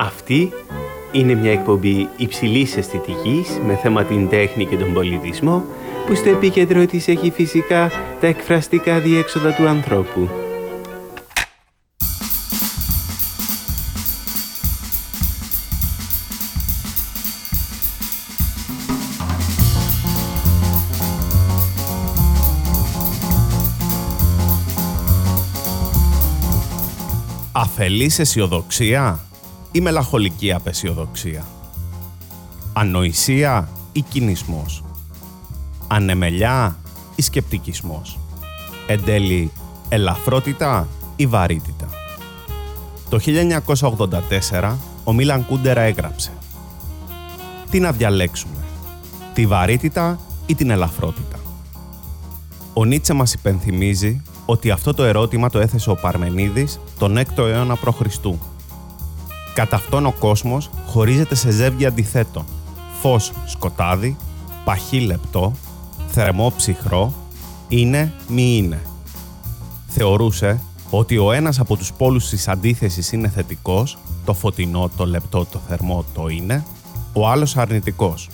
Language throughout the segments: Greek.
Αυτή είναι μια εκπομπή υψηλής αισθητικής με θέμα την τέχνη και τον πολιτισμό που στο επίκεντρο της έχει φυσικά τα εκφραστικά διέξοδα του ανθρώπου. Αφελής αισιοδοξία ή μελαγχολική απεσιοδοξία; Ανοησία ή κινησμός; Ανεμελιά ή σκεπτικισμός; Εν τέλει, ελαφρότητα ή βαρύτητα; Το 1984 ο Μίλαν Κούντερα έγραψε «Τι να διαλέξουμε, τη βαρύτητα ή την ελαφρότητα». Ο Νίτσε μας υπενθυμίζει ότι αυτό το ερώτημα το έθεσε ο Παρμενίδης τον 6ο αιώνα π.Χ. Κατά αυτόν ο κόσμος χωρίζεται σε ζεύγια αντιθέτων. Φως σκοτάδι, παχύ λεπτό, θερμό ψυχρό, είναι μη είναι. Θεωρούσε ότι ο ένας από τους πόλους της αντίθεσης είναι θετικός, το φωτεινό, το λεπτό, το θερμό, το είναι, ο άλλος αρνητικός.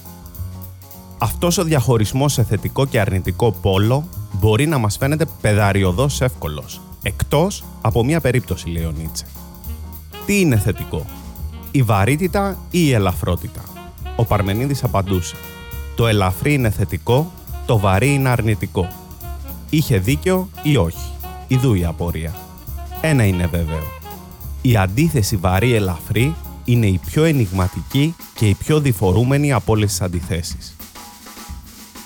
Αυτός ο διαχωρισμός σε θετικό και αρνητικό πόλο μπορεί να μας φαίνεται πεδαριωδώς εύκολος, εκτός από μία περίπτωση, λέει ο Νίτσε. Τι είναι θετικό, η βαρύτητα ή η ελαφρότητα; Ο Παρμενίδης απαντούσε «Το ελαφρύ είναι θετικό, το βαρύ είναι αρνητικό». Είχε δίκιο ή όχι; Ιδού η απορία. Ένα είναι βέβαιο. Η αντίθεση βαρύ-ελαφρύ είναι η πιο ενηγματική και η πιο διφορούμενη από όλες τις αντιθέσεις.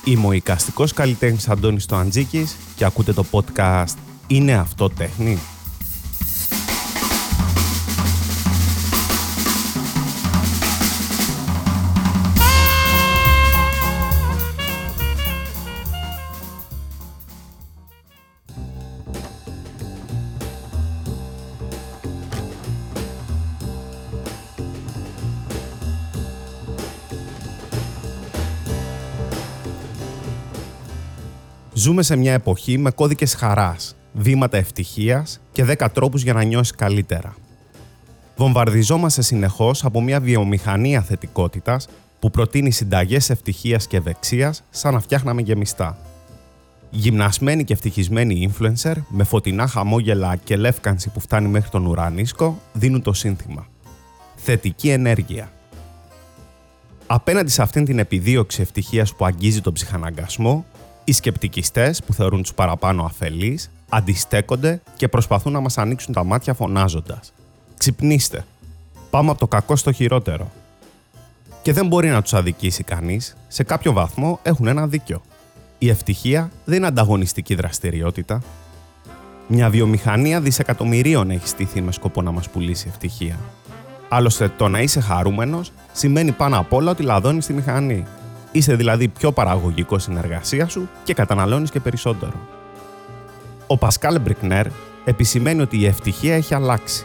Είμαι ο οικαστικός καλλιτέχνης Αντώνης Τοαντζίκης και ακούτε το podcast «Είναι αυτό τέχνη» Ζούμε σε μια εποχή με κώδικες χαράς, βήματα ευτυχίας και 10 τρόπους για να νιώσεις καλύτερα. Βομβαρδιζόμαστε συνεχώς από μια βιομηχανία θετικότητας που προτείνει συνταγές ευτυχίας και ευεξίας σαν να φτιάχναμε γεμιστά. Γυμνασμένοι και ευτυχισμένοι influencer με φωτεινά χαμόγελα και λεύκανση που φτάνει μέχρι τον ουρανίσκο δίνουν το σύνθημα. Θετική ενέργεια. Απέναντι σε αυτήν την επιδίωξη ευτυχίας που αγγίζει τον ψυχαναγκασμό, οι σκεπτικιστές που θεωρούν τους παραπάνω αφελείς αντιστέκονται και προσπαθούν να μας ανοίξουν τα μάτια φωνάζοντας «Ξυπνήστε! Πάμε από το κακό στο χειρότερο». Και δεν μπορεί να τους αδικήσει κανείς, σε κάποιο βαθμό έχουν ένα δίκιο. Η ευτυχία δεν είναι ανταγωνιστική δραστηριότητα. Μια βιομηχανία δισεκατομμυρίων έχει στηθεί με σκοπό να μας πουλήσει ευτυχία. Άλλωστε, το να είσαι χαρούμενος σημαίνει πάνω απ' όλα ότι λαδώνεις τη μηχανή Είσαι δηλαδή πιο παραγωγικό στην εργασία σου και καταναλώνεις και περισσότερο. Ο Πασκάλ Μπρικνέρ επισημαίνει ότι η ευτυχία έχει αλλάξει.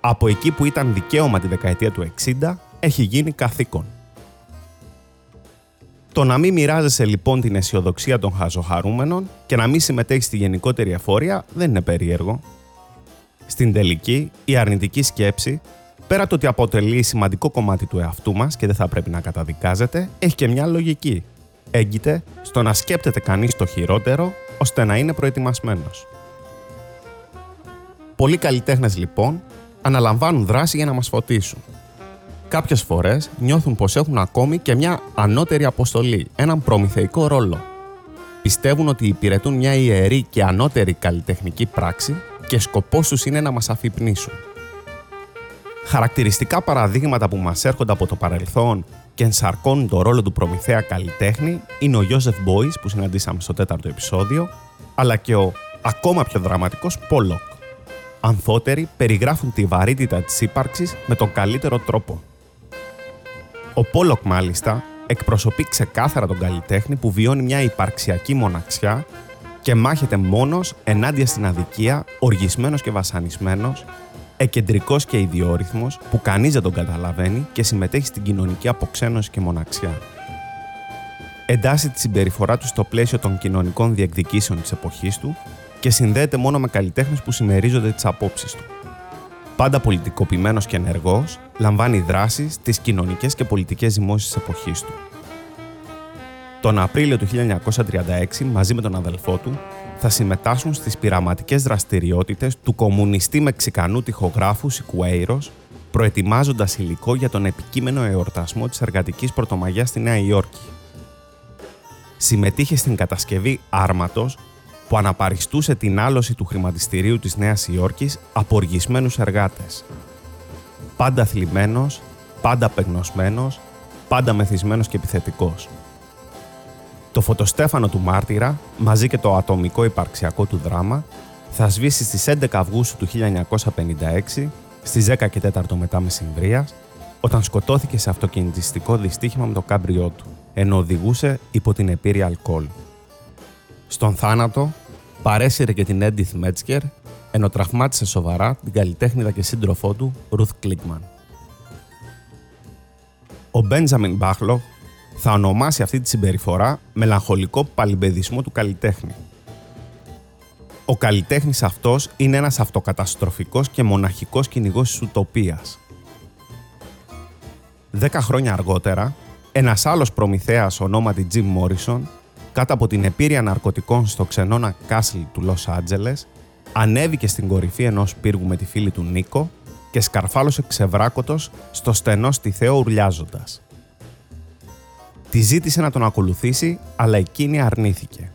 Από εκεί που ήταν δικαίωμα τη δεκαετία του 60, έχει γίνει καθήκον. Το να μην μοιράζεσαι λοιπόν την αισιοδοξία των χαζοχαρούμενων και να μην συμμετέχεις στη γενικότερη εφορία δεν είναι περίεργο. Στην τελική, η αρνητική σκέψη πέρα το ότι αποτελεί σημαντικό κομμάτι του εαυτού μας και δεν θα πρέπει να καταδικάζεται, έχει και μια λογική. Έγκυται στο να σκέπτεται κανείς το χειρότερο, ώστε να είναι προετοιμασμένος. Πολλοί καλλιτέχνες λοιπόν αναλαμβάνουν δράση για να μας φωτίσουν. Κάποιες φορές νιώθουν πως έχουν ακόμη και μια ανώτερη αποστολή, έναν προμηθεϊκό ρόλο. Πιστεύουν ότι υπηρετούν μια ιερή και ανώτερη καλλιτεχνική πράξη και σκοπός τους είναι να μας αφυπνίσουν. Χαρακτηριστικά παραδείγματα που μας έρχονται από το παρελθόν και ενσαρκώνουν το ρόλο του προμηθέα καλλιτέχνη είναι ο Γιώσεφ Μπόις που συναντήσαμε στο τέταρτο επεισόδιο, αλλά και ο ακόμα πιο δραματικός Πόλοκ. Ανθότεροι περιγράφουν τη βαρύτητα της ύπαρξης με τον καλύτερο τρόπο. Ο Πόλοκ μάλιστα εκπροσωπεί ξεκάθαρα τον καλλιτέχνη που βιώνει μια υπαρξιακή μοναξιά και μάχεται μόνος ενάντια στην αδικία, οργισμένος και βασανισμένος, εκεντρικός και ιδιόρυθμος που κανείς δεν τον καταλαβαίνει και συμμετέχει στην κοινωνική αποξένωση και μοναξιά. Εντάσσει τη συμπεριφορά του στο πλαίσιο των κοινωνικών διεκδικήσεων της εποχής του και συνδέεται μόνο με καλλιτέχνες που συμμερίζονται τις απόψεις του. πάντα πολιτικοποιημένος και ενεργός, λαμβάνει δράσεις στις κοινωνικές και πολιτικές δημόσιες της εποχής του. Τον Απρίλιο του 1936, μαζί με τον αδελφό του, θα συμμετάσχουν στις πειραματικές δραστηριότητες του κομμουνιστή Μεξικανού τυχογράφου Σικουέιρος, προετοιμάζοντας υλικό για τον επικείμενο εορτασμό της εργατικής πρωτομαγιάς στη Νέα Υόρκη. Συμμετείχε στην κατασκευή άρματος που αναπαριστούσε την άλωση του χρηματιστηρίου της Νέας Υόρκης από οργισμένους εργάτες. Πάντα θλιμμένος, πάντα απεγνωσμένος, πάντα μεθυσμένος και επιθετικός. Το φωτοστέφανο του μάρτυρα, μαζί και το ατομικό υπαρξιακό του δράμα, θα σβήσει στις 11 Αυγούστου του 1956, στις 10 και 4 μετά μεσημβρίας, όταν σκοτώθηκε σε αυτοκινητιστικό δυστύχημα με το κάμπριό του, ενώ οδηγούσε υπό την επίρρεια αλκοόλ. Στον θάνατο, παρέσυρε και την Έντιθ Μέτσκερ, ενώ τραυμάτισε σοβαρά την καλλιτέχνηδα και σύντροφό του, Ρουθ Κλίκμαν. Ο Μπέντζαμιν Μπάχλο θα ονομάσει αυτή τη συμπεριφορά μελαγχολικό παλιμπεδισμό του καλλιτέχνη. Ο καλλιτέχνης αυτός είναι ένας αυτοκαταστροφικός και μοναχικός κυνηγός της ουτοπίας. Δέκα χρόνια αργότερα, ένας άλλος προμηθέας ονόματι Jim Morrison, κάτω από την επίρρεια ναρκωτικών στο ξενώνα Κάσλ του Λος Άντζελες, ανέβηκε στην κορυφή ενός πύργου με τη φίλη του Νίκο και σκαρφάλωσε ξεβράκωτος στο στενό στη Θεό ουρλιάζοντας. Τη ζήτησε να τον ακολουθήσει, αλλά εκείνη αρνήθηκε.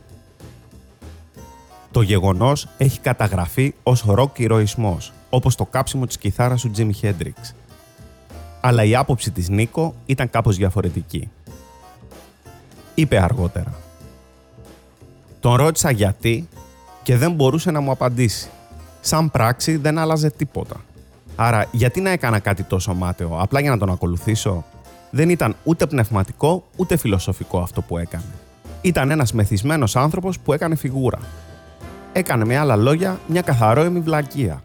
Το γεγονός έχει καταγραφεί ως ροκ ηρωισμός, όπως το κάψιμο της κιθάρας του Jimi Hendrix. Αλλά η άποψη της Νίκο ήταν κάπως διαφορετική. Είπε αργότερα. Τον ρώτησα γιατί και δεν μπορούσε να μου απαντήσει. Σαν πράξη δεν άλλαζε τίποτα. Άρα γιατί να έκανα κάτι τόσο μάταιο, απλά για να τον ακολουθήσω; Δεν ήταν ούτε πνευματικό ούτε φιλοσοφικό αυτό που έκανε. Ήταν ένας μεθυσμένος άνθρωπος που έκανε φιγούρα. Έκανε με άλλα λόγια μια καθαρόιμη βλακεία.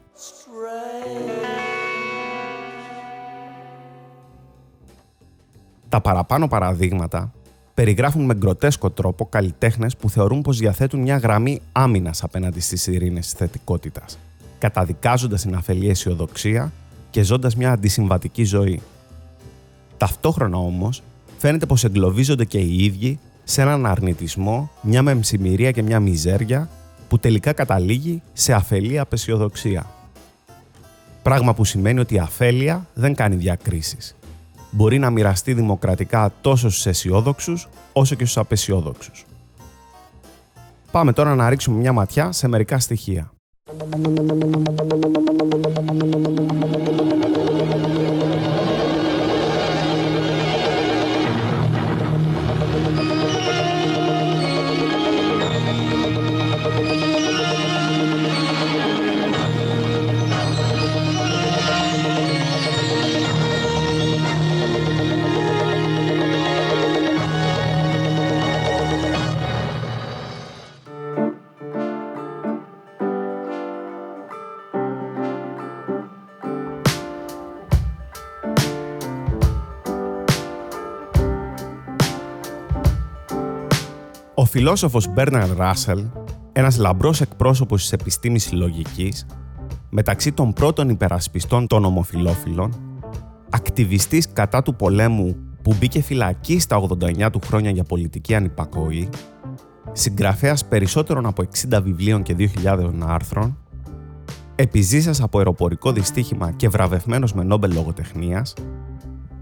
Τα παραπάνω παραδείγματα περιγράφουν με γκροτέσκο τρόπο καλλιτέχνες που θεωρούν πως διαθέτουν μια γραμμή άμυνας απέναντι στις ειρήνες της θετικότητας, καταδικάζοντας την αφελή αισιοδοξία και ζώντας μια αντισυμβατική ζωή. Ταυτόχρονα όμως, φαίνεται πως εγκλωβίζονται και οι ίδιοι σε έναν αρνητισμό, μια μεμψημυρία και μια μιζέρια που τελικά καταλήγει σε αφελή απεσιοδοξία. Πράγμα που σημαίνει ότι η αφέλεια δεν κάνει διακρίσεις. Μπορεί να μοιραστεί δημοκρατικά τόσο στους αισιόδοξους όσο και στους απεσιόδοξους. Πάμε τώρα να ρίξουμε μια ματιά σε μερικά στοιχεία. Φιλόσοφος Μπέρναρ Ράσελ, ένας λαμπρός εκπρόσωπος της επιστήμης λογικής, μεταξύ των πρώτων υπερασπιστών των ομοφιλόφιλων, ακτιβιστής κατά του πολέμου που μπήκε φυλακή στα 89 του χρόνια για πολιτική ανυπακοή, συγγραφέας περισσότερων από 60 βιβλίων και 2.000 άρθρων, επιζήσας από αεροπορικό δυστύχημα και βραβευμένος με Νόμπελ Λογοτεχνίας,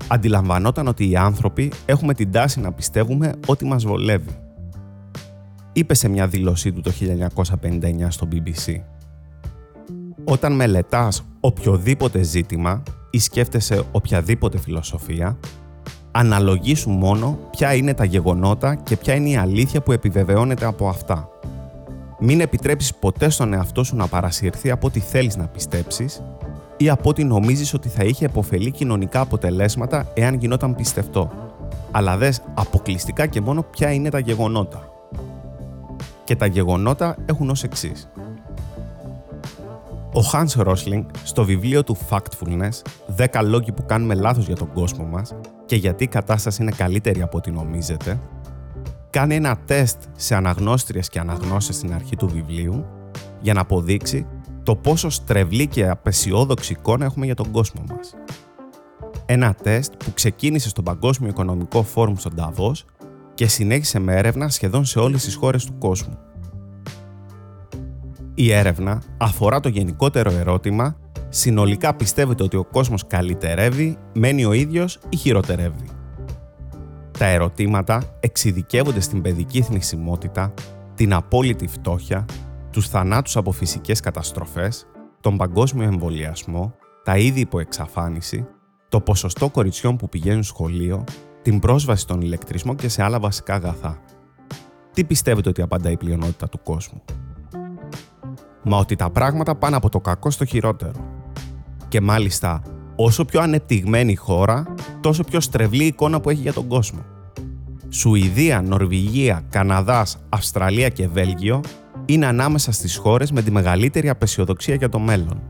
αντιλαμβανόταν ότι οι άνθρωποι έχουμε την τάση να πιστεύουμε ότι μας βολεύει είπε σε μια δήλωσή του το 1959 στο BBC. Όταν μελετάς οποιοδήποτε ζήτημα ή σκέφτεσαι οποιαδήποτε φιλοσοφία, αναλογήσου μόνο ποια είναι τα γεγονότα και ποια είναι η αλήθεια που επιβεβαιώνεται από αυτά. Μην επιτρέψεις ποτέ στον εαυτό σου να παρασυρθεί από ό,τι θέλεις να πιστέψεις ή από ό,τι νομίζεις ότι θα είχε επωφελή κοινωνικά αποτελέσματα εάν γινόταν πιστευτό. Αλλά δες αποκλειστικά και μόνο ποια είναι τα γεγονότα και τα γεγονότα έχουν ως εξής. Ο Hans Rosling στο βιβλίο του Factfulness 10 λόγοι που κάνουμε λάθος για τον κόσμο μας και γιατί η κατάσταση είναι καλύτερη από ό,τι νομίζετε κάνει ένα τεστ σε αναγνώστριες και αναγνώστες στην αρχή του βιβλίου για να αποδείξει το πόσο στρεβλή και απεσιόδοξη εικόνα έχουμε για τον κόσμο μας. Ένα τεστ που ξεκίνησε στον Παγκόσμιο Οικονομικό Φόρουμ στον Ταβός και συνέχισε με έρευνα σχεδόν σε όλες τις χώρες του κόσμου. Η έρευνα αφορά το γενικότερο ερώτημα συνολικά πιστεύετε ότι ο κόσμος καλυτερεύει, μένει ο ίδιος ή χειροτερεύει; Τα ερωτήματα εξειδικεύονται στην παιδική θνησιμότητα, την απόλυτη φτώχεια, τους θανάτους από φυσικές καταστροφές, τον παγκόσμιο εμβολιασμό, τα είδη υποεξαφάνιση, το ποσοστό κοριτσιών που πηγαίνουν σχολείο, την πρόσβαση στον ηλεκτρισμό και σε άλλα βασικά αγαθά. Τι πιστεύετε ότι απαντά η πλειονότητα του κόσμου; Μα ότι τα πράγματα πάνε από το κακό στο χειρότερο. Και μάλιστα, όσο πιο ανεπτυγμένη χώρα, τόσο πιο στρεβλή εικόνα που έχει για τον κόσμο. Σουηδία, Νορβηγία, Καναδάς, Αυστραλία και Βέλγιο είναι ανάμεσα στις χώρες με τη μεγαλύτερη απεσιοδοξία για το μέλλον.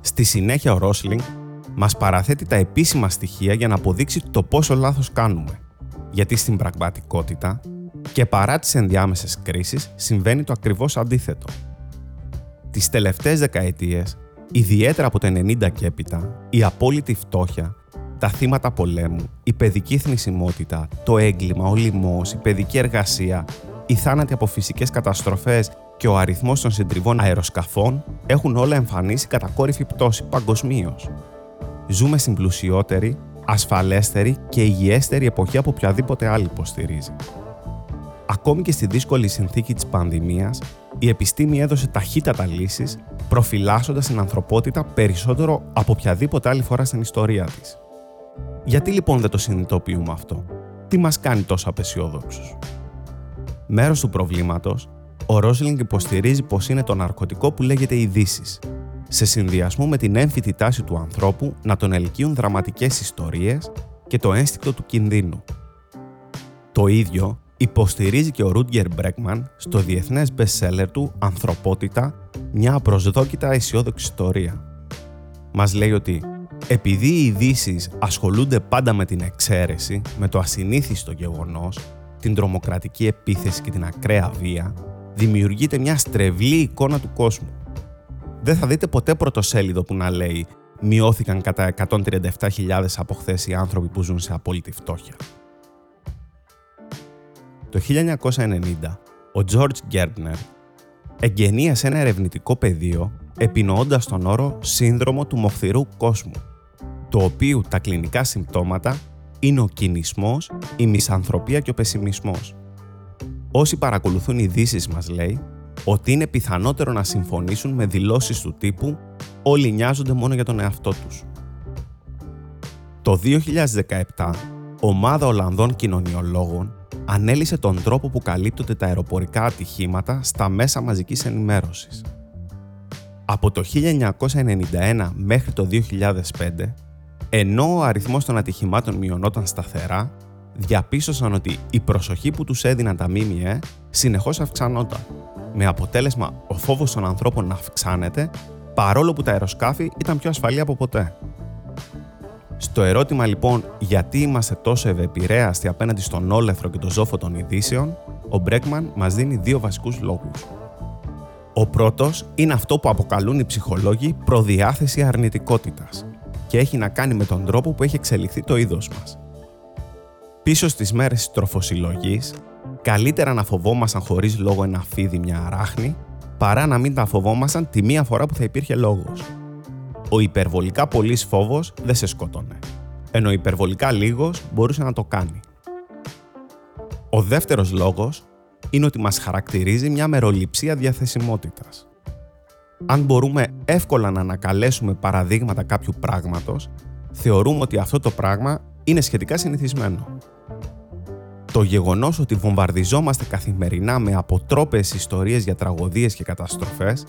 Στη συνέχεια ο Ρόσλινγκ μας παραθέτει τα επίσημα στοιχεία για να αποδείξει το πόσο λάθος κάνουμε. Γιατί στην πραγματικότητα και παρά τις ενδιάμεσες κρίσεις συμβαίνει το ακριβώς αντίθετο. Τις τελευταίες δεκαετίες, ιδιαίτερα από το 90 και έπειτα, η απόλυτη φτώχεια, τα θύματα πολέμου, η παιδική θνησιμότητα, το έγκλημα, ο λοιμός, η παιδική εργασία, οι θάνατοι από φυσικές καταστροφές και ο αριθμός των συντριβών αεροσκαφών έχουν όλα εμφανίσει κατακόρυφη πτώση παγκοσμίως. Ζούμε στην πλουσιότερη, ασφαλέστερη και υγιέστερη εποχή από οποιαδήποτε άλλη υποστηρίζει. Ακόμη και στη δύσκολη συνθήκη της πανδημίας, η επιστήμη έδωσε ταχύτατα λύσεις, προφυλάσσοντας την ανθρωπότητα περισσότερο από οποιαδήποτε άλλη φορά στην ιστορία της. Γιατί λοιπόν δεν το συνειδητοποιούμε αυτό, τι μας κάνει τόσο απεσιόδοξους; Μέρος του προβλήματος, ο Ρόσλινγκ υποστηρίζει πως είναι το ναρκωτικό που λέγεται ειδήσεις, σε συνδυασμό με την έμφυτη τάση του ανθρώπου να τον ελκύουν δραματικές ιστορίες και το ένστικτο του κινδύνου. Το ίδιο υποστηρίζει και ο Ρούντγκερ Μπρέκμαν στο διεθνές best-seller του «Ανθρωπότητα, μια απροσδόκητα αισιόδοξη ιστορία». Μας λέει ότι επειδή οι ειδήσει ασχολούνται πάντα με την εξαίρεση, με το ασυνήθιστο γεγονός, την τρομοκρατική επίθεση και την ακραία βία, δημιουργείται μια στρεβλή εικόνα του κόσμου. Δεν θα δείτε ποτέ πρωτοσέλιδο που να λέει «Μειώθηκαν κατά 137.000 από χθες οι άνθρωποι που ζουν σε απόλυτη φτώχεια». Το 1990, ο George Gardner εγγενίασε ένα ερευνητικό πεδίο επινοώντας τον όρο «σύνδρομο του μοχθηρού κόσμου», το οποίο τα κλινικά συμπτώματα είναι ο κινησμός, η μισανθρωπία και ο πεσιμισμός. Όσοι παρακολουθούν ειδήσεις μας λέει ότι είναι πιθανότερο να συμφωνήσουν με δηλώσεις του τύπου «Όλοι νοιάζονται μόνο για τον εαυτό τους». Το 2017, ομάδα Ολλανδών κοινωνιολόγων ανέλησε τον τρόπο που καλύπτονται τα αεροπορικά ατυχήματα στα μέσα μαζικής ενημέρωσης. Από το 1991 μέχρι το 2005, ενώ ο αριθμός των ατυχημάτων μειωνόταν σταθερά, διαπίστωσαν ότι η προσοχή που τους έδιναν τα ΜΜΕ συνεχώς αυξανόταν, με αποτέλεσμα ο φόβος των ανθρώπων να αυξάνεται, παρόλο που τα αεροσκάφη ήταν πιο ασφαλή από ποτέ. Στο ερώτημα λοιπόν γιατί είμαστε τόσο ευεπηρέαστοι απέναντι στον όλεθρο και το ζόφο των ειδήσεων, ο Μπρέκμαν μας δίνει δύο βασικούς λόγους. Ο πρώτος είναι αυτό που αποκαλούν οι ψυχολόγοι προδιάθεση αρνητικότητας και έχει να κάνει με τον τρόπο που έχει εξελιχθεί το είδος μας. Πίσω στις μέρες της τροφοσυλλογής, καλύτερα να φοβόμασταν χωρίς λόγο ένα φίδι μια αράχνη, παρά να μην τα φοβόμασταν τη μία φορά που θα υπήρχε λόγος. Ο υπερβολικά πολύς φόβος δεν σε σκότωνε, ενώ ο υπερβολικά λίγος μπορούσε να το κάνει. Ο δεύτερος λόγος είναι ότι μας χαρακτηρίζει μια μεροληψία διαθεσιμότητας. Αν μπορούμε εύκολα να ανακαλέσουμε παραδείγματα κάποιου πράγματος, θεωρούμε ότι αυτό το πράγμα είναι σχετικά συνηθισμένο. Το γεγονός ότι βομβαρδιζόμαστε καθημερινά με αποτρόπες ιστορίες για τραγωδίες και καταστροφές,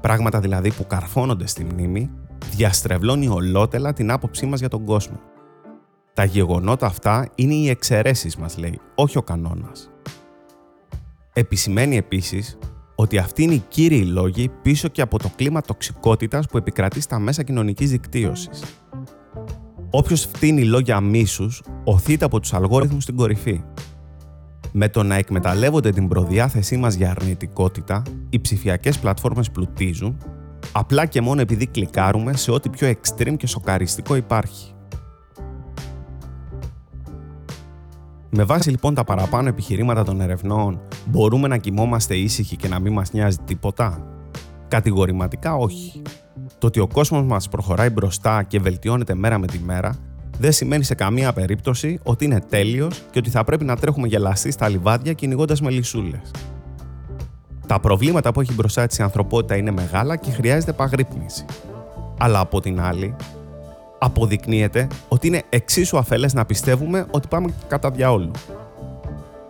πράγματα δηλαδή που καρφώνονται στη μνήμη, διαστρεβλώνει ολότελα την άποψή μας για τον κόσμο. Τα γεγονότα αυτά είναι οι εξαιρέσεις μας, λέει, όχι ο κανόνας. Επισημαίνει επίσης ότι αυτοί είναι οι κύριοι λόγοι πίσω και από το κλίμα τοξικότητας που επικρατεί στα μέσα κοινωνικής δικτύωσης. Όποιος φτύνει λόγια μίσους, οθείται από τους αλγόριθμους στην κορυφή. Με το να εκμεταλλεύονται την προδιάθεσή μας για αρνητικότητα, οι ψηφιακές πλατφόρμες πλουτίζουν, απλά και μόνο επειδή κλικάρουμε σε ό,τι πιο extreme και σοκαριστικό υπάρχει. Με βάση λοιπόν τα παραπάνω επιχειρήματα των ερευνών, μπορούμε να κοιμόμαστε ήσυχοι και να μην μας νοιάζει τίποτα; Κατηγορηματικά όχι. Το ότι ο κόσμος μας προχωράει μπροστά και βελτιώνεται μέρα με τη μέρα, δεν σημαίνει σε καμία περίπτωση ότι είναι τέλειος και ότι θα πρέπει να τρέχουμε γελαστοί στα λιβάδια κυνηγώντας με λυσούλες. Τα προβλήματα που έχει μπροστά της η ανθρωπότητα είναι μεγάλα και χρειάζεται παγρύπνηση. Αλλά από την άλλη, αποδεικνύεται ότι είναι εξίσου αφέλες να πιστεύουμε ότι πάμε κατά διαόλου.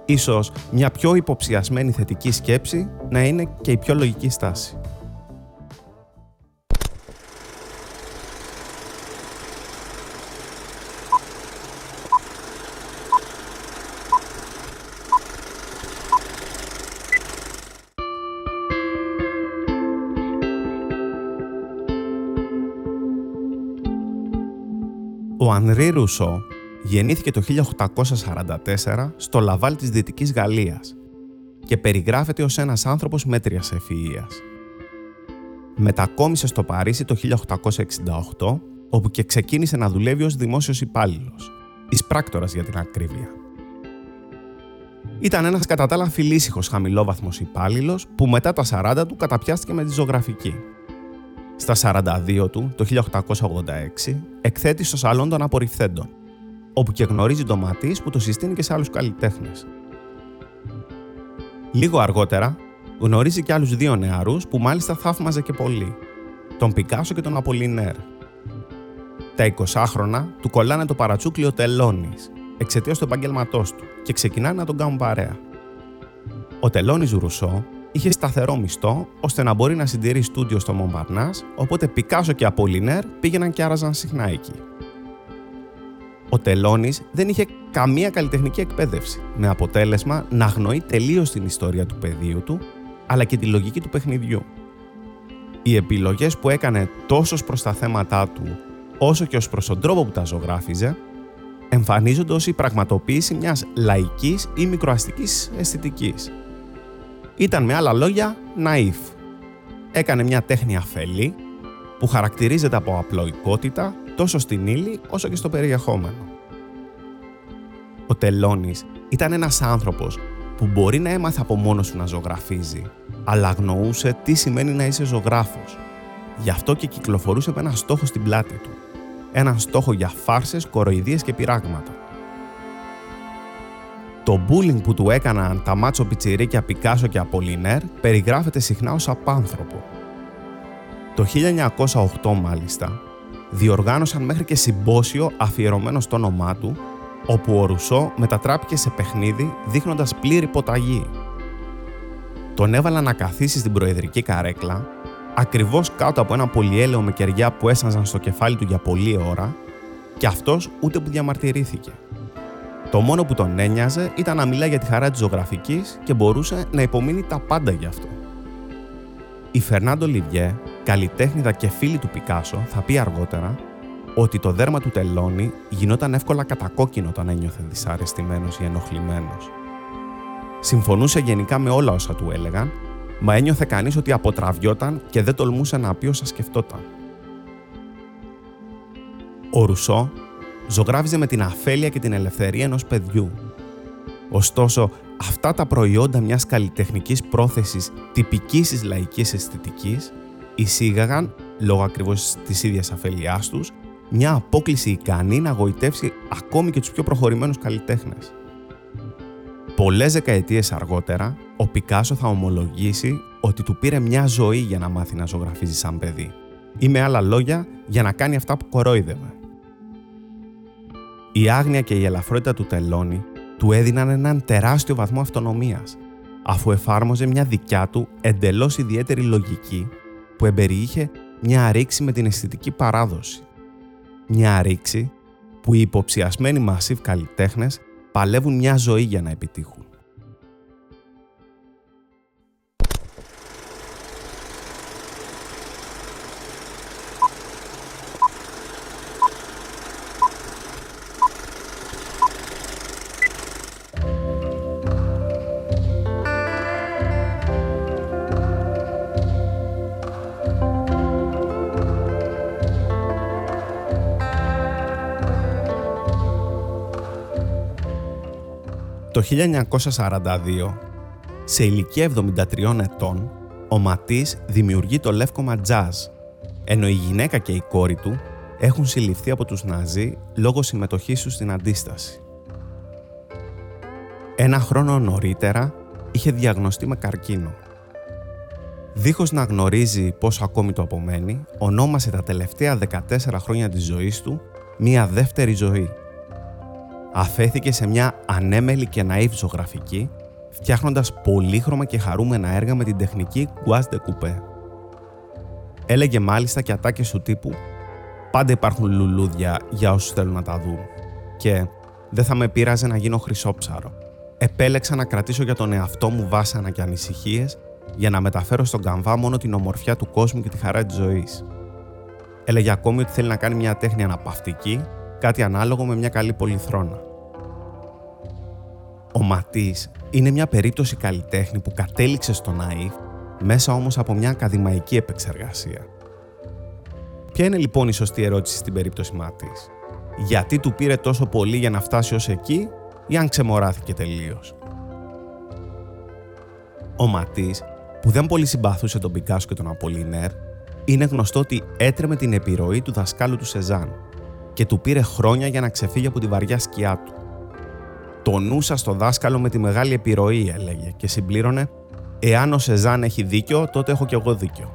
Ίσως μια πιο υποψιασμένη θετική σκέψη να είναι και η πιο λογική στάση. Ανρί Ρουσό γεννήθηκε το 1844 στο Λαβάλ της Δυτικής Γαλλίας και περιγράφεται ως ένας άνθρωπος μέτριας ευφυΐας. Μετακόμισε στο Παρίσι το 1868, όπου και ξεκίνησε να δουλεύει ως δημόσιος υπάλληλος, εισπράκτορας για την ακρίβεια. Ήταν ένας κατά τα άλλα φιλήσυχος χαμηλόβαθμος υπάλληλος που μετά τα 40 του καταπιάστηκε με τη ζωγραφική στα 42 του, το 1886, εκθέτει στο Σαλόν των Απορριφθέντων, όπου και γνωρίζει τον Ματής που το συστήνει και σε άλλους καλλιτέχνες. Λίγο αργότερα, γνωρίζει και άλλους δύο νεαρούς που μάλιστα θαύμαζε και πολύ, τον Πικάσο και τον Απολινέρ. Τα 20χρονα του κολλάνε το παρατσούκλιο Τελώνης, εξαιτίας του επαγγελματός του και ξεκινάνε να τον κάνουν παρέα. Ο Τελώνης Ρουσό είχε σταθερό μισθό ώστε να μπορεί να συντηρεί στούντιο στο Μομπαρνά, οπότε Πικάσο και Απολινέρ πήγαιναν και άραζαν συχνά εκεί. Ο Τελώνης δεν είχε καμία καλλιτεχνική εκπαίδευση, με αποτέλεσμα να αγνοεί τελείως την ιστορία του πεδίου του, αλλά και τη λογική του παιχνιδιού. Οι επιλογές που έκανε τόσο προς τα θέματα του, όσο και ως προς τον τρόπο που τα ζωγράφιζε, εμφανίζονται ως η πραγματοποίηση μιας λαϊκής ή μικροαστικής αισθητικής, ήταν με άλλα λόγια ναΐφ. Έκανε μια τέχνη αφελή που χαρακτηρίζεται από απλοϊκότητα τόσο στην ύλη όσο και στο περιεχόμενο. Ο Τελώνης ήταν ένας άνθρωπος που μπορεί να έμαθε από μόνος του να ζωγραφίζει, αλλά αγνοούσε τι σημαίνει να είσαι ζωγράφος. Γι' αυτό και κυκλοφορούσε με ένα στόχο στην πλάτη του. Έναν στόχο για φάρσες, κοροϊδίες και πειράγματα. Το bullying που του έκαναν τα Μάτσο Πιτσιρίκια Πικάσο και Απολίνερ περιγράφεται συχνά ως απάνθρωπο. Το 1908 μάλιστα, διοργάνωσαν μέχρι και συμπόσιο αφιερωμένο στο όνομά του, όπου ο Ρουσό μετατράπηκε σε παιχνίδι δείχνοντας πλήρη ποταγή. Τον έβαλαν να καθίσει στην προεδρική καρέκλα, ακριβώς κάτω από ένα πολυέλαιο με κεριά που έσανζαν στο κεφάλι του για πολλή ώρα, και αυτός ούτε που διαμαρτυρήθηκε. Το μόνο που τον ένοιαζε ήταν να μιλά για τη χαρά της ζωγραφικής και μπορούσε να υπομείνει τα πάντα γι' αυτό. Η Φερνάντο Λιβιέ, καλλιτέχνηδα και φίλη του Πικάσο, θα πει αργότερα ότι το δέρμα του τελώνει γινόταν εύκολα κατακόκκινο όταν ένιωθε δυσαρεστημένος ή ενοχλημένος. Συμφωνούσε γενικά με όλα όσα του έλεγαν, μα ένιωθε κανείς ότι αποτραβιόταν και δεν τολμούσε να πει όσα σκεφτόταν. Ο Ρουσό ζωγράφιζε με την αφέλεια και την ελευθερία ενός παιδιού. Ωστόσο, αυτά τα προϊόντα μιας καλλιτεχνικής πρόθεσης τυπικής της λαϊκής αισθητικής εισήγαγαν, λόγω ακριβώς της ίδιας αφέλειάς τους, μια απόκληση ικανή να γοητεύσει ακόμη και τους πιο προχωρημένους καλλιτέχνες. Πολλές δεκαετίες αργότερα, ο Πικάσο θα ομολογήσει ότι του πήρε μια ζωή για να μάθει να ζωγραφίζει σαν παιδί. Ή με άλλα λόγια, για να κάνει αυτά που κορόιδευε. Η άγνοια και η ελαφρότητα του τελώνη του έδιναν έναν τεράστιο βαθμό αυτονομίας, αφού εφάρμοζε μια δικιά του εντελώς ιδιαίτερη λογική που εμπεριείχε μια ρήξη με την αισθητική παράδοση. Μια ρήξη που οι υποψιασμένοι μασίβ καλλιτέχνες παλεύουν μια ζωή για να επιτύχουν. 1942, σε ηλικία 73 ετών, ο Ματής δημιουργεί το λεύκομα jazz, ενώ η γυναίκα και η κόρη του έχουν συλληφθεί από τους Ναζί λόγω συμμετοχής τους στην αντίσταση. Ένα χρόνο νωρίτερα είχε διαγνωστεί με καρκίνο. Δίχως να γνωρίζει πόσο ακόμη το απομένει, ονόμασε τα τελευταία 14 χρόνια της ζωής του μία δεύτερη ζωή. Αφέθηκε σε μια ανέμελη και ναΐβ ζωγραφική, φτιάχνοντας πολύχρωμα και χαρούμενα έργα με την τεχνική Gouache de Coupé. Έλεγε μάλιστα και ατάκες του τύπου «Πάντα υπάρχουν λουλούδια για όσους θέλουν να τα δουν» και «Δεν θα με πείραζε να γίνω χρυσόψαρο» επέλεξα να κρατήσω για τον εαυτό μου βάσανα και ανησυχίες για να μεταφέρω στον καμβά μόνο την ομορφιά του κόσμου και τη χαρά της ζωής. Έλεγε ακόμη ότι θέλει να κάνει μια τέχνη αναπαυτική, κάτι ανάλογο με μια καλή πολυθρόνα. Ο Ματής είναι μια περίπτωση καλλιτέχνη που κατέληξε στο ΝΑΙΦ μέσα όμως από μια ακαδημαϊκή επεξεργασία. Ποια είναι λοιπόν η σωστή ερώτηση στην περίπτωση Ματής; Γιατί του πήρε τόσο πολύ για να φτάσει ως εκεί ή αν ξεμοράθηκε τελείως; Ο Ματής, που δεν πολύ συμπαθούσε τον Πικάσο και τον Απολινέρ, είναι γνωστό ότι έτρεμε την επιρροή του δασκάλου του Σεζάν και του πήρε χρόνια για να ξεφύγει από τη βαριά σκιά του. Τονούσα στο δάσκαλο με τη μεγάλη επιρροή, έλεγε, και συμπλήρωνε «Εάν ο Σεζάν έχει δίκιο, τότε έχω κι εγώ δίκιο».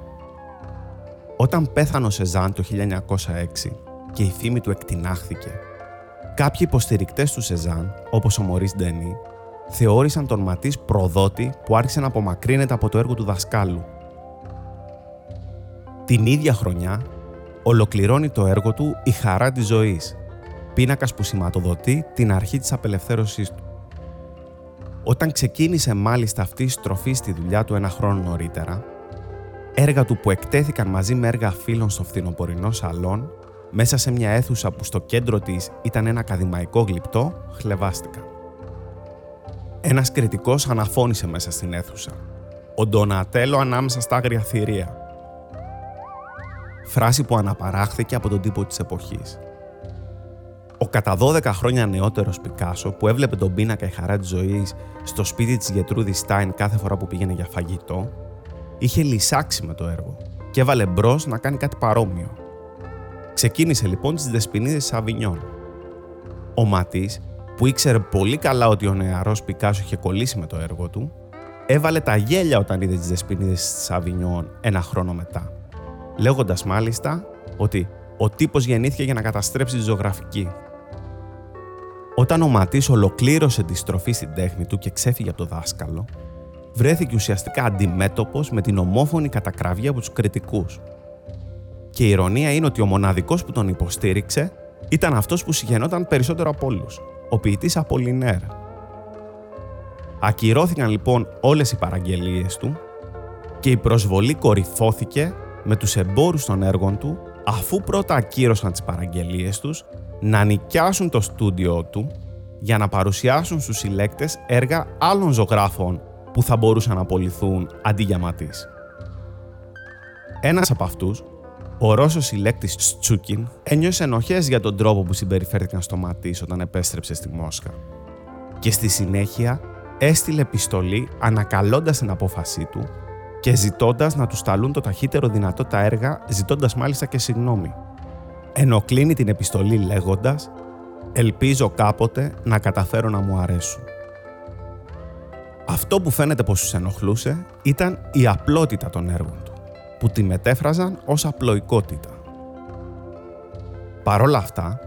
Όταν πέθανε ο Σεζάν το 1906 και η φήμη του εκτινάχθηκε Κάποιοι υποστηρικτές του Σεζάν, όπως ο Μωρή Ντένι, θεώρησαν τον Ματής προδότη που άρχισε να απομακρύνεται από το έργο του δασκάλου. Την ίδια χρονιά, ολοκληρώνει το έργο του «Η χαρά της ζωής», πίνακας που σηματοδοτεί την αρχή της απελευθέρωσής του. Όταν ξεκίνησε μάλιστα αυτή η στροφή στη δουλειά του ένα χρόνο νωρίτερα, έργα του που εκτέθηκαν μαζί με έργα φίλων στο φθινοπορεινό σαλόν μέσα σε μια αίθουσα που στο κέντρο της ήταν ένα ακαδημαϊκό γλυπτό, χλεβάστηκαν. Ένας κριτικός αναφώνησε μέσα στην αίθουσα. «Ο Ντονατέλο ανάμεσα στα άγρια θηρία». Φράση που αναπαράχθηκε από τον τύπο της εποχής. Ο κατά 12 χρόνια νεότερος Πικάσο που έβλεπε τον πίνακα η χαρά της ζωής στο σπίτι της Γετρούδης Στάιν κάθε φορά που πήγαινε για φαγητό, είχε λυσάξει με το έργο και έβαλε μπρος να κάνει κάτι παρόμοιο. Ξεκίνησε λοιπόν τις Δεσποινίδες Αβινιών. Ο Ματής, που ήξερε πολύ καλά ότι ο νεαρός Πικάσο είχε κολλήσει με το έργο του, έβαλε τα γέλια όταν είδε τις Δεσποινίδες της Αβινιών ένα χρόνο μετά, λέγοντας μάλιστα ότι ο τύπος γεννήθηκε για να καταστρέψει τη ζωγραφική. Όταν ο Ματής ολοκλήρωσε τη στροφή στην τέχνη του και ξέφυγε από το δάσκαλο, βρέθηκε ουσιαστικά αντιμέτωπος με την ομόφωνη κατακραυγή από τους κριτικούς – και η ηρωνία είναι ότι ο μοναδικός που τον υποστήριξε ήταν αυτός που συγχαινόταν περισσότερο από όλους, ο ποιητής Απολινέρ. Ακυρώθηκαν λοιπόν όλες οι παραγγελίες του και η προσβολή κορυφώθηκε με τους εμπόρους των έργων του αφού πρώτα ακύρωσαν τις παραγγελίες τους να νοικιάσουν το στούντιό του για να παρουσιάσουν στους συλλέκτες έργα άλλων ζωγράφων που θα μπορούσαν να απολυθούν αντί για Ματής. Ένας από αυτούς, ο Ρώσος συλλέκτης Τσούκιν ένιωσε ενοχές για τον τρόπο που συμπεριφέρθηκαν στο Ματής όταν επέστρεψε στη Μόσχα. Και στη συνέχεια έστειλε επιστολή ανακαλώντας την απόφασή του και ζητώντας να τους σταλούν το ταχύτερο δυνατό τα έργα, ζητώντας μάλιστα και συγνώμη. Ενώ κλείνει την επιστολή λέγοντας «Ελπίζω κάποτε να καταφέρω να μου αρέσουν». Αυτό που φαίνεται πως τους ενοχλούσε ήταν η απλότητα των έργων του που τη μετέφραζαν ως απλοϊκότητα. Παρόλα αυτά,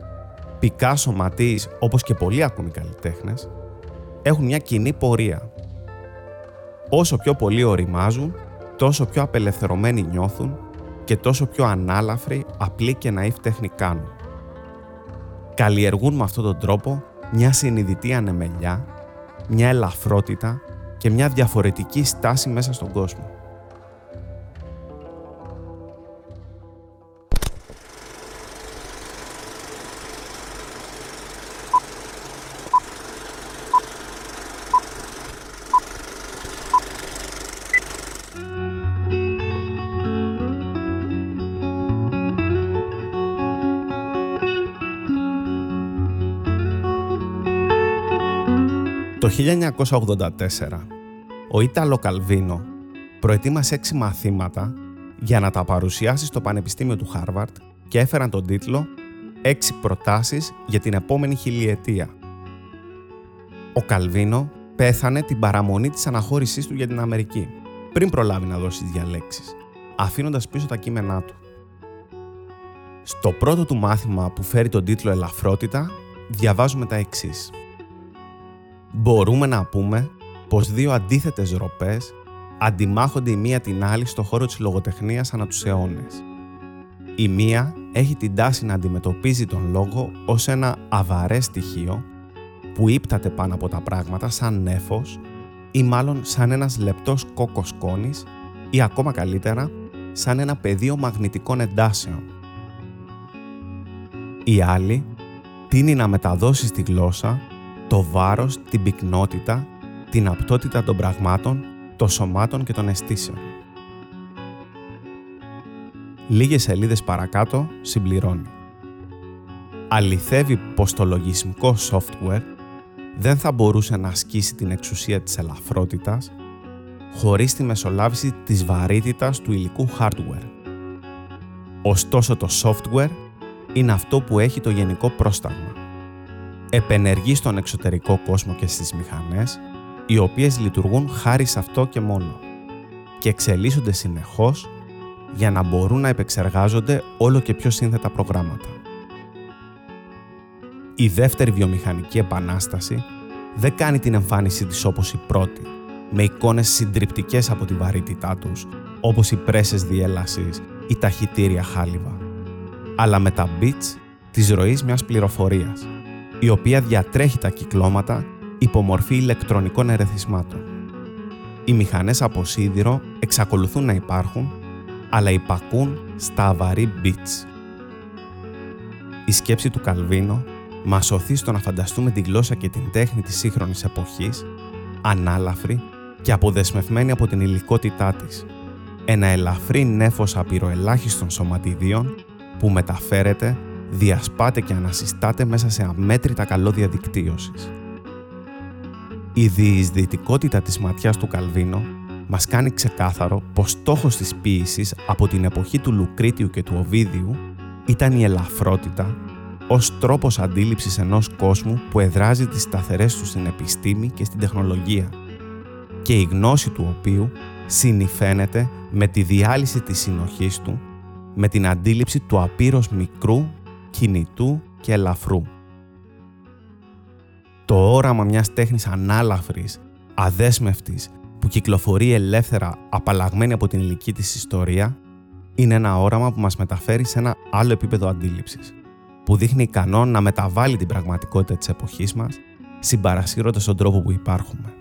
Πικάσο, Ματής, όπως και πολλοί ακόμη καλλιτέχνες, έχουν μια κοινή πορεία. Όσο πιο πολύ οριμάζουν, τόσο πιο απελευθερωμένοι νιώθουν και τόσο πιο ανάλαφροι, απλοί και ναΐφ τέχνη κάνουν. Καλλιεργούν με αυτόν τον τρόπο μια συνειδητή ανεμελιά, μια ελαφρότητα και μια διαφορετική στάση μέσα στον κόσμο. 1984, ο Ίταλο Καλβίνο προετοίμασε έξι μαθήματα για να τα παρουσιάσει στο Πανεπιστήμιο του Χάρβαρτ και έφεραν τον τίτλο «Έξι προτάσεις για την επόμενη χιλιετία». Ο Καλβίνο πέθανε την παραμονή της αναχώρησής του για την Αμερική, πριν προλάβει να δώσει διαλέξεις, αφήνοντας πίσω τα κείμενά του. Στο πρώτο του μάθημα που φέρει τον τίτλο «Ελαφρότητα» διαβάζουμε τα εξής. Μπορούμε να πούμε πως δύο αντίθετες ροπές αντιμάχονται η μία την άλλη στο χώρο της λογοτεχνίας ανά τους αιώνες. Η μία έχει την τάση να αντιμετωπίζει τον λόγο ως ένα αβαρέ στοιχείο που ύπταται πάνω από τα πράγματα σαν νέφος ή μάλλον σαν ένας λεπτός κόκκος κόνης ή ακόμα καλύτερα σαν ένα πεδίο μαγνητικών εντάσεων. Η άλλη τίνει να μεταδώσει στη γλώσσα το βάρος, την πυκνότητα, την απτότητα των πραγμάτων, των σωμάτων και των αισθήσεων. Λίγες σελίδες παρακάτω συμπληρώνει. Αληθεύει πως το λογισμικό software δεν θα μπορούσε να ασκήσει την εξουσία της ελαφρότητας χωρίς τη μεσολάβηση της βαρύτητας του υλικού hardware. Ωστόσο το software είναι αυτό που έχει το γενικό πρόσταγμα. Επενεργεί στον εξωτερικό κόσμο και στις μηχανές, οι οποίες λειτουργούν χάρη σε αυτό και μόνο και εξελίσσονται συνεχώς για να μπορούν να επεξεργάζονται όλο και πιο σύνθετα προγράμματα. Η δεύτερη βιομηχανική επανάσταση δεν κάνει την εμφάνισή της όπως η πρώτη, με εικόνες συντριπτικές από τη βαρύτητά τους, όπως οι πρέσες διέλασης ή ταχυτήρια χάλιβα, αλλά με τα bits της ροής μιας πληροφορίας, η οποία διατρέχει τα κυκλώματα υπό μορφή ηλεκτρονικών ερεθισμάτων. Οι μηχανές από σίδηρο εξακολουθούν να υπάρχουν, αλλά υπακούν στα αβαρή bits. Η σκέψη του Καλβίνο Μα οθεί στο να φανταστούμε τη γλώσσα και την τέχνη της σύγχρονης εποχής, ανάλαφρη και αποδεσμευμένη από την υλικότητά της. Ένα ελαφρύ νέφος απειροελάχιστων σωματιδίων που μεταφέρεται, διασπάται και ανασυστάται μέσα σε αμέτρητα καλώδια δικτύωσης. Η διεισδυτικότητα της ματιάς του Καλβίνο μας κάνει ξεκάθαρο πως στόχος της ποίησης από την εποχή του Λουκρίτιου και του Οβίδιου ήταν η ελαφρότητα ως τρόπος αντίληψης ενός κόσμου που εδράζει τις σταθερές του στην επιστήμη και στην τεχνολογία και η γνώση του οποίου συνηφαίνεται με τη διάλυση της συνοχής του με την αντίληψη του απείρως μικρού, κινητού και ελαφρού. Το όραμα μιας τέχνης ανάλαφρης, αδέσμευτης, που κυκλοφορεί ελεύθερα απαλλαγμένη από την ηλική της ιστορία, είναι ένα όραμα που μας μεταφέρει σε ένα άλλο επίπεδο αντίληψης που δείχνει ικανό να μεταβάλει την πραγματικότητα της εποχής μας, συμπαρασύρωντας τον τρόπο που υπάρχουμε.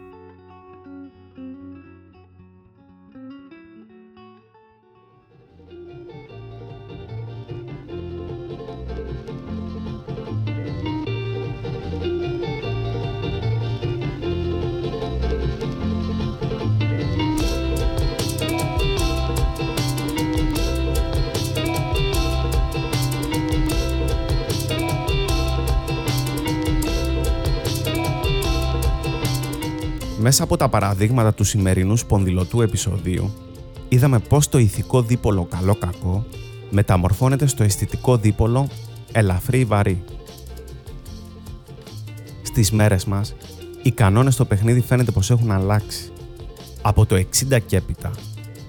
Μέσα από τα παραδείγματα του σημερινού σπονδυλωτού επεισοδίου, είδαμε πώς το ηθικό δίπολο καλό-κακό μεταμορφώνεται στο αισθητικό δίπολο ελαφρύ βαρύ. Στις μέρες μας, οι κανόνες στο παιχνίδι φαίνεται πως έχουν αλλάξει. Από το 60 και έπειτα,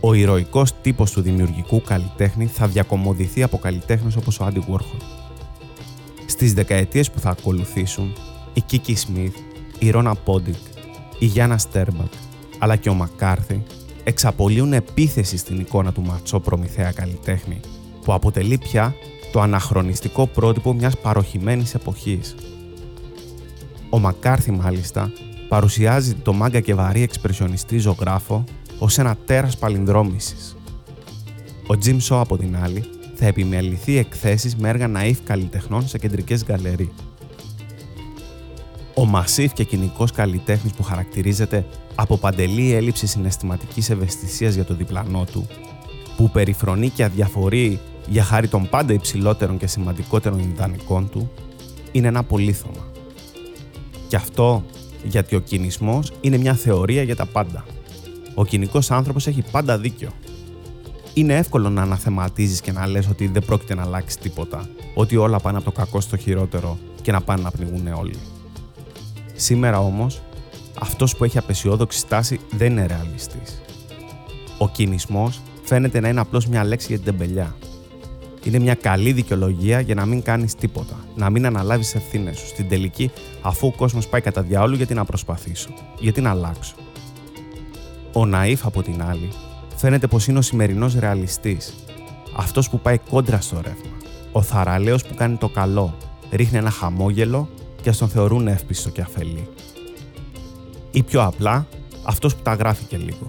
ο ηρωικός τύπος του δημιουργικού καλλιτέχνη θα διακομωδηθεί από καλλιτέχνες όπως ο Άντι Warhol. Στις δεκαετίες που θα ακολουθήσουν, η Κίκη Σμιθ, η Ρώνα Πόντικ, η Γιάννα Στέρμπακ αλλά και ο Μακάρθι εξαπολύουν επίθεση στην εικόνα του ματσό προμηθέα καλλιτέχνη που αποτελεί πια το αναχρονιστικό πρότυπο μιας παροχημένης εποχής. Ο Μακάρθι μάλιστα παρουσιάζει το μάγκα και βαρύ εξπρεσιονιστή ζωγράφο ως ένα τέρας παλινδρόμησης. Ο Τζιμ Σο από την άλλη θα επιμεληθεί εκθέσεις με έργα ναΐφ καλλιτεχνών σε κεντρικές γκαλερί ο μασίφ και κοινικός καλλιτέχνης που χαρακτηρίζεται από παντελή έλλειψη συναισθηματικής ευαισθησίας για το διπλανό του, που περιφρονεί και αδιαφορεί για χάρη των πάντα υψηλότερων και σημαντικότερων ιδανικών του, είναι ένα πολύθωμα. Και αυτό Γιατί ο κινησμός είναι μια θεωρία για τα πάντα. Ο κοινικός άνθρωπος έχει πάντα δίκιο. Είναι εύκολο να αναθεματίζεις και να λες ότι δεν πρόκειται να αλλάξεις τίποτα, ότι όλα πάνε από το κακό στο χειρότερο και να πάνε να πνιγούν όλοι. Σήμερα όμως, αυτός που έχει απεσιόδοξη στάση δεν είναι ρεαλιστής. Ο κινησμός φαίνεται να είναι απλώς μια λέξη για την τεμπελιά. Είναι μια καλή δικαιολογία για να μην κάνεις τίποτα, να μην αναλάβεις ευθύνες σου. Στην τελική, αφού ο κόσμος πάει κατά διάολο, γιατί να προσπαθήσω, γιατί να αλλάξω. Ο Ναΐφ από την άλλη φαίνεται πως είναι ο σημερινός ρεαλιστής. Αυτός που πάει κόντρα στο ρεύμα. Ο θαραλέος που κάνει το καλό, ρίχνει ένα χαμόγελο και ας τον θεωρούν εύπιστο και αφελή. Ή πιο απλά, αυτός που τα γράφει και λίγο.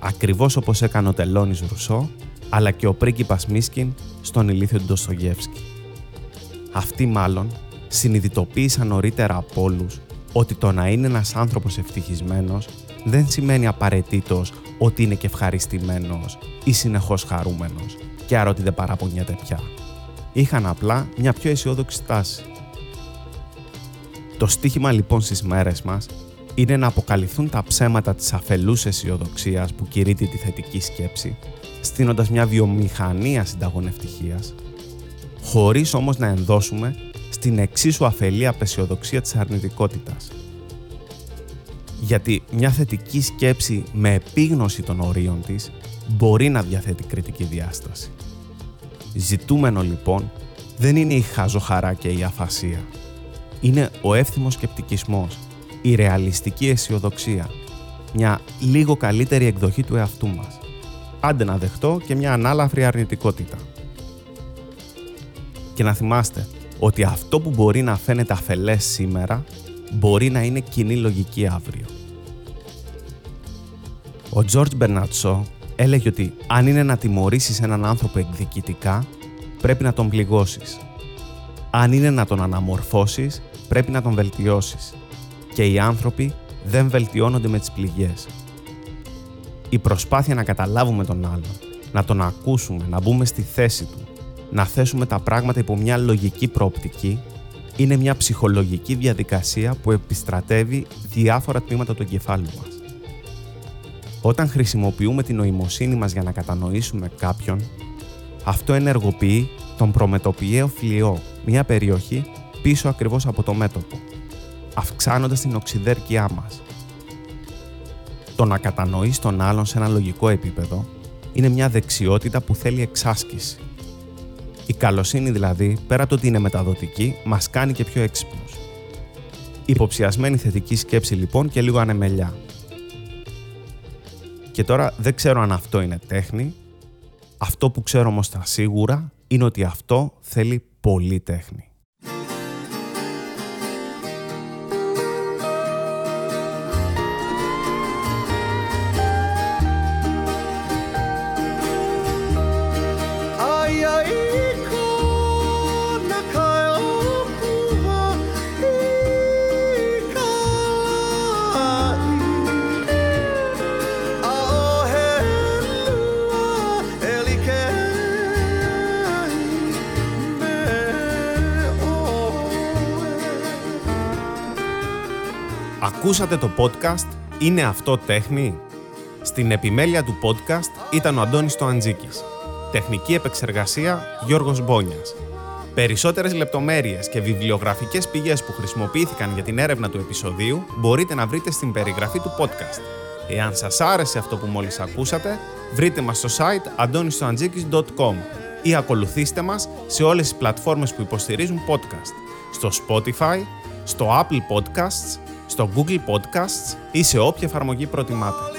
Ακριβώς όπως έκανε ο Τελώνης Ρουσό, αλλά και ο πρίγκιπας Μίσκιν στον ηλίθιο Ντοστογεύσκη. Αυτοί μάλλον συνειδητοποίησαν νωρίτερα από όλους ότι το να είναι ένας άνθρωπος ευτυχισμένος δεν σημαίνει απαραίτητος ότι είναι και ευχαριστημένος ή συνεχώς χαρούμενος και άρα ότι δεν παραπονιέται πια. Είχαν απλά μια πιο αισιόδοξη στάση. Το στίχημα λοιπόν στις μέρες μας είναι να αποκαλυφθούν τα ψέματα της αφελούς αισιοδοξίας που κηρύττει τη θετική σκέψη, στείνοντας μια βιομηχανία συνταγωνευτυχίας, χωρίς όμως να ενδώσουμε στην εξίσου αφελή απεσιοδοξία της αρνητικότητας, γιατί μια θετική σκέψη με επίγνωση των ορίων της μπορεί να διαθέτει κριτική διάσταση. Ζητούμενο λοιπόν δεν είναι η χαζοχαρά και η αφασία. Είναι ο εύθυμος σκεπτικισμός, η ρεαλιστική αισιοδοξία, μια λίγο καλύτερη εκδοχή του εαυτού μας. Άντε να δεχτώ και μια ανάλαφρη αρνητικότητα. Και να θυμάστε ότι αυτό που μπορεί να φαίνεται αφελές σήμερα μπορεί να είναι κοινή λογική αύριο. Ο Τζόρτζ Μπερνατσό έλεγε ότι αν είναι να τιμωρήσεις έναν άνθρωπο εκδικητικά, πρέπει να τον πληγώσεις. Αν είναι να τον αναμορφώσεις, πρέπει να τον βελτιώσεις. Και οι άνθρωποι δεν βελτιώνονται με τις πληγές. Η προσπάθεια να καταλάβουμε τον άλλον, να τον ακούσουμε, να μπούμε στη θέση του, να θέσουμε τα πράγματα υπό μια λογική προοπτική, είναι μια ψυχολογική διαδικασία που επιστρατεύει διάφορα τμήματα του εγκεφάλου μας. Όταν χρησιμοποιούμε την νοημοσύνη μας για να κατανοήσουμε κάποιον, αυτό ενεργοποιεί τον προμετωπιαίο φλοιό, μια περιοχή πίσω ακριβώς από το μέτωπο, αυξάνοντας την οξυδέρκειά μας. Το να κατανοείς τον άλλον σε ένα λογικό επίπεδο είναι μια δεξιότητα που θέλει εξάσκηση. Η καλοσύνη δηλαδή, πέρα από το ότι είναι μεταδοτική, μας κάνει και πιο έξυπνους. Υποψιασμένη θετική σκέψη λοιπόν και λίγο ανεμελιά. Και τώρα δεν ξέρω αν αυτό είναι τέχνη. Αυτό που ξέρω όμως τα σίγουρα είναι ότι αυτό θέλει πολύ τέχνη. Ακούσατε το podcast «Είναι αυτό τέχνη» Στην επιμέλεια του podcast ήταν ο Αντώνης Τοαντζίκης. Τεχνική επεξεργασία Γιώργος Μπόνιας. Περισσότερες λεπτομέρειες και βιβλιογραφικές πηγές που χρησιμοποιήθηκαν για την έρευνα του επεισοδίου μπορείτε να βρείτε στην περιγραφή του podcast. Εάν σας άρεσε αυτό που μόλις ακούσατε, βρείτε μας στο site antonistoantζίκης.com ή ακολουθήστε μας σε όλες τις πλατφόρμες που υποστηρίζουν podcast, στο Spotify, στο Apple Podcasts, στο Google Podcasts ή σε όποια εφαρμογή προτιμάτε.